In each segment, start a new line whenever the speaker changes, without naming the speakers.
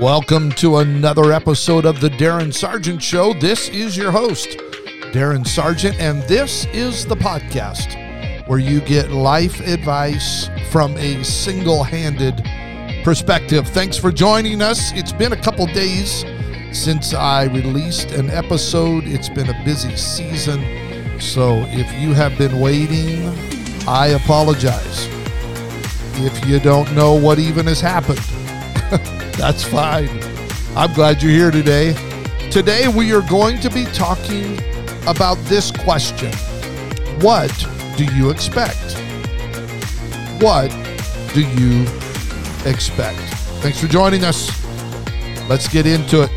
Welcome to another episode of the Darin Sargent Show. This is your host, Darin Sargent, and this is the podcast where you get life advice from a single handed perspective. Thanks for joining us. It's been a couple days since I released an episode, it's been a busy season. So if you have been waiting, I apologize. If you don't know what even has happened, that's fine. I'm glad you're here today. Today, we are going to be talking about this question What do you expect? What do you expect? Thanks for joining us. Let's get into it.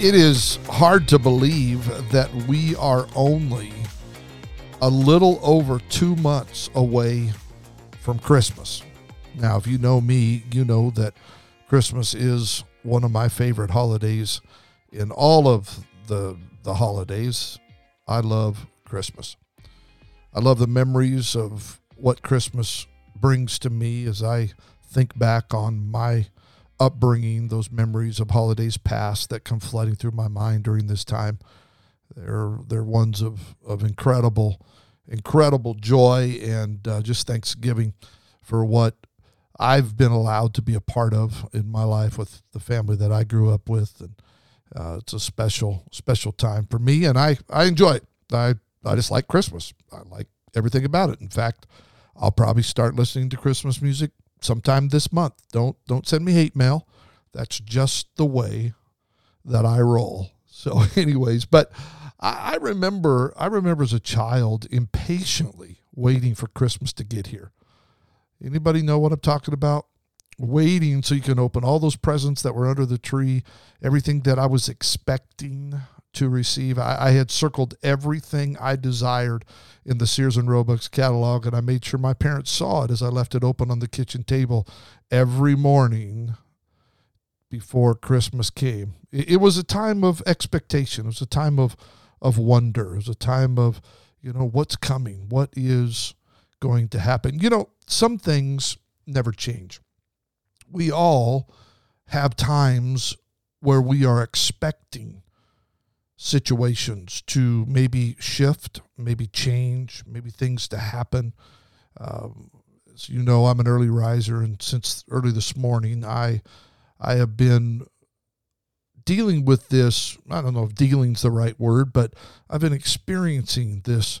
It is hard to believe that we are only a little over two months away from Christmas. Now, if you know me, you know that Christmas is one of my favorite holidays in all of the the holidays. I love Christmas. I love the memories of what Christmas brings to me as I think back on my upbringing, those memories of holidays past that come flooding through my mind during this time. They're they're ones of of incredible incredible joy and uh, just thanksgiving for what I've been allowed to be a part of in my life with the family that I grew up with, and uh, it's a special special time for me, and I I enjoy it. I I just like Christmas. I like everything about it. In fact, I'll probably start listening to Christmas music sometime this month. Don't don't send me hate mail. That's just the way that I roll. So, anyways, but I, I remember I remember as a child impatiently waiting for Christmas to get here. Anybody know what I'm talking about? Waiting so you can open all those presents that were under the tree, everything that I was expecting to receive. I, I, had circled everything I desired in the Sears and Roebuck's catalog, and I made sure my parents saw it as I left it open on the kitchen table every morning before Christmas came. It, it was a time of expectation. It was a time of of wonder. It was a time of, you know, what's coming, what is going to happen. You know, some things never change. We all have times where we are expecting situations to maybe shift, maybe change, maybe things to happen. Um, as you know, I'm an early riser, and since early this morning, I I have been dealing with this. I don't know if dealing's the right word, but I've been experiencing this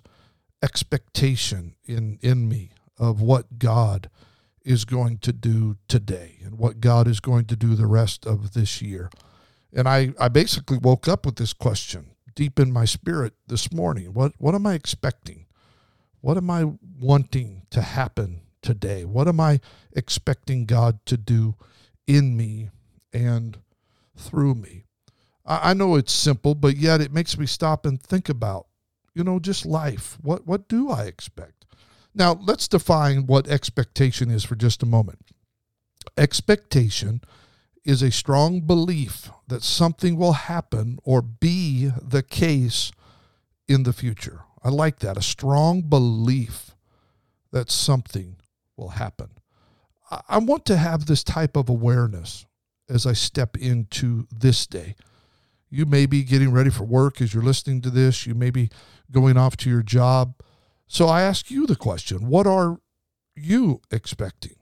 expectation in in me of what God is going to do today and what God is going to do the rest of this year. And I, I basically woke up with this question deep in my spirit this morning. What what am I expecting? What am I wanting to happen today? What am I expecting God to do in me and through me? I, I know it's simple, but yet it makes me stop and think about, you know, just life. What what do I expect? Now let's define what expectation is for just a moment. Expectation is a strong belief that something will happen or be the case in the future. I like that. A strong belief that something will happen. I want to have this type of awareness as I step into this day. You may be getting ready for work as you're listening to this. You may be going off to your job. So I ask you the question what are you expecting?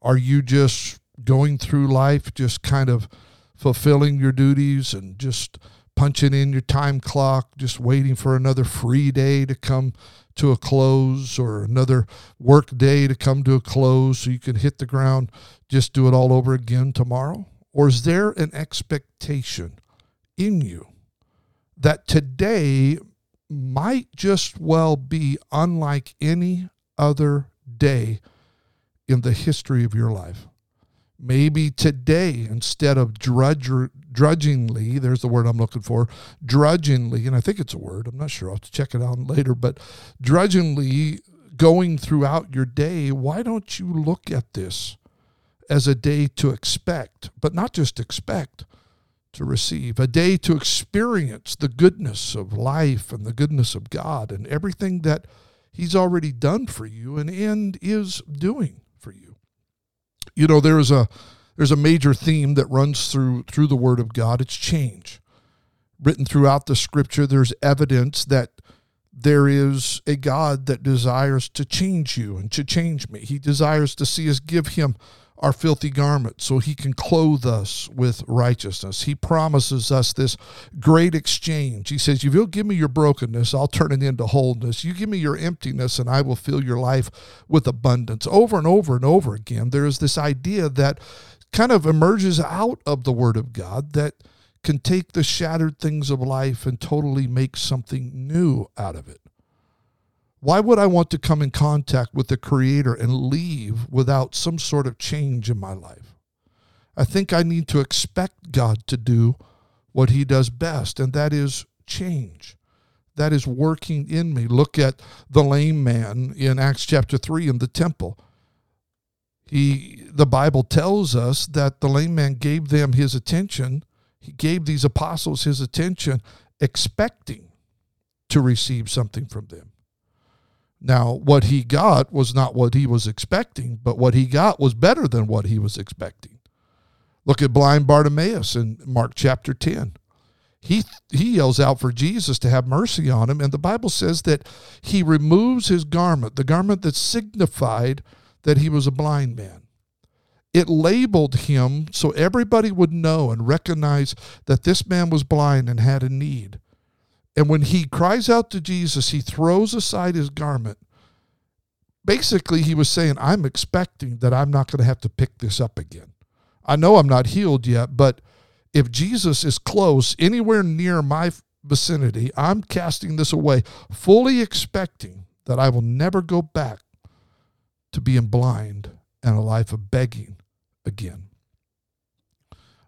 Are you just going through life just kind of fulfilling your duties and just punching in your time clock, just waiting for another free day to come to a close or another work day to come to a close so you can hit the ground, just do it all over again tomorrow? Or is there an expectation in you that today might just well be unlike any other day in the history of your life? Maybe today, instead of drudge, drudgingly, there's the word I'm looking for, drudgingly, and I think it's a word, I'm not sure, I'll check it out later, but drudgingly going throughout your day, why don't you look at this as a day to expect, but not just expect, to receive, a day to experience the goodness of life and the goodness of God and everything that He's already done for you and, and is doing you. Know, there's a there's a major theme that runs through through the word of God. It's change. Written throughout the scripture, there's evidence that there is a God that desires to change you and to change me. He desires to see us give him our filthy garments so he can clothe us with righteousness. He promises us this great exchange. He says, If you'll give me your brokenness, I'll turn it into wholeness. You give me your emptiness, and I will fill your life with abundance. Over and over and over again, there is this idea that kind of emerges out of the Word of God that can take the shattered things of life and totally make something new out of it. Why would I want to come in contact with the Creator and leave without some sort of change in my life? I think I need to expect God to do what He does best, and that is change. That is working in me. Look at the lame man in Acts chapter 3 in the temple. He, the Bible tells us that the lame man gave them his attention. He gave these apostles his attention, expecting to receive something from them. Now, what he got was not what he was expecting, but what he got was better than what he was expecting. Look at blind Bartimaeus in Mark chapter 10. He, he yells out for Jesus to have mercy on him, and the Bible says that he removes his garment, the garment that signified that he was a blind man. It labeled him so everybody would know and recognize that this man was blind and had a need. And when he cries out to Jesus, he throws aside his garment. Basically, he was saying, I'm expecting that I'm not going to have to pick this up again. I know I'm not healed yet, but if Jesus is close, anywhere near my vicinity, I'm casting this away, fully expecting that I will never go back to being blind and a life of begging again.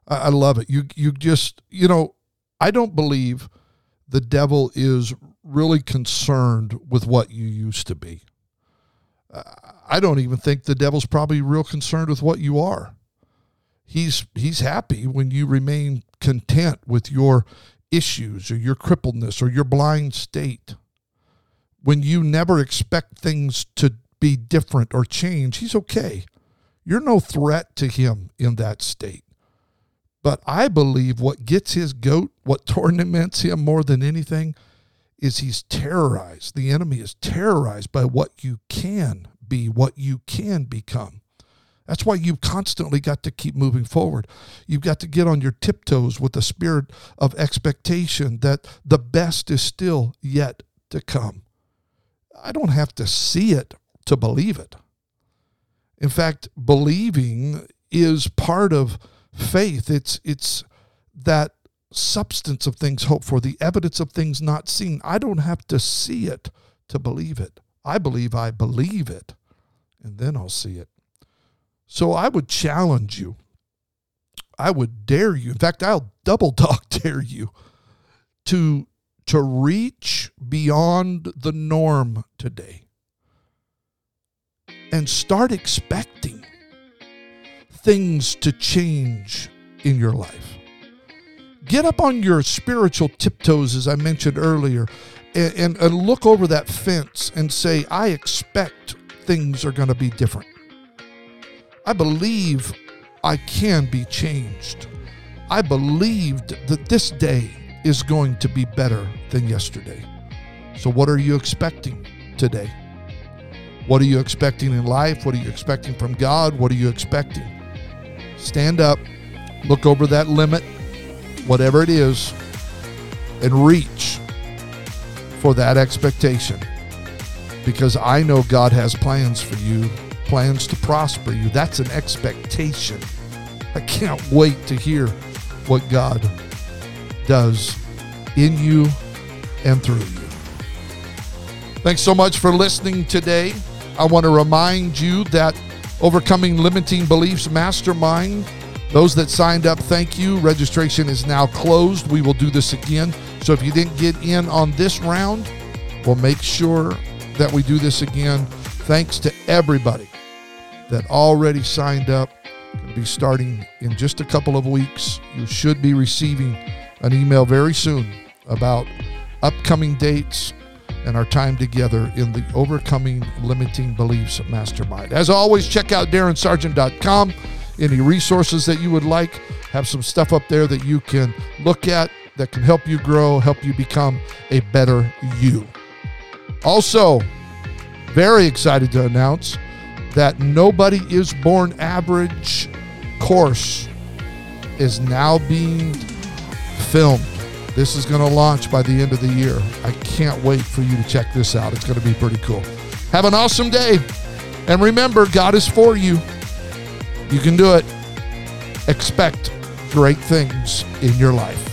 I, love it. You you just you know I don't believe the devil is really concerned with what you used to be. I don't even think the devil's probably real concerned with what you are. He's he's happy when you remain content with your issues or your crippledness or your blind state. When you never expect things to be different or change, he's okay. You're no threat to him in that state. But I believe what gets his goat, what torments him more than anything, is he's terrorized. The enemy is terrorized by what you can be, what you can become. That's why you've constantly got to keep moving forward. You've got to get on your tiptoes with the spirit of expectation that the best is still yet to come. I don't have to see it to believe it. In fact, believing is part of faith. It's it's that substance of things hoped for, the evidence of things not seen. I don't have to see it to believe it. I believe I believe it, and then I'll see it. So I would challenge you. I would dare you. In fact, I'll double dog dare you to to reach beyond the norm today and start expecting things to change in your life. Get up on your spiritual tiptoes, as I mentioned earlier, and, and, and look over that fence and say, I expect things are going to be different. I believe I can be changed. I believed that this day is going to be better than yesterday. So, what are you expecting today? What are you expecting in life? What are you expecting from God? What are you expecting? Stand up, look over that limit, whatever it is, and reach for that expectation. Because I know God has plans for you, plans to prosper you. That's an expectation. I can't wait to hear what God does in you and through you. Thanks so much for listening today. I want to remind you that Overcoming Limiting Beliefs Mastermind. Those that signed up, thank you. Registration is now closed. We will do this again. So if you didn't get in on this round, we'll make sure that we do this again. Thanks to everybody that already signed up. Going to be starting in just a couple of weeks. You should be receiving an email very soon about upcoming dates and our time together in the Overcoming Limiting Beliefs Mastermind. As always, check out DarinSargent.com. Any resources that you would like, have some stuff up there that you can look at that can help you grow, help you become a better you. Also, very excited to announce that Nobody is Born Average course is now being filmed. This is going to launch by the end of the year. I can't wait for you to check this out. It's going to be pretty cool. Have an awesome day. And remember, God is for you. You can do it. Expect great things in your life.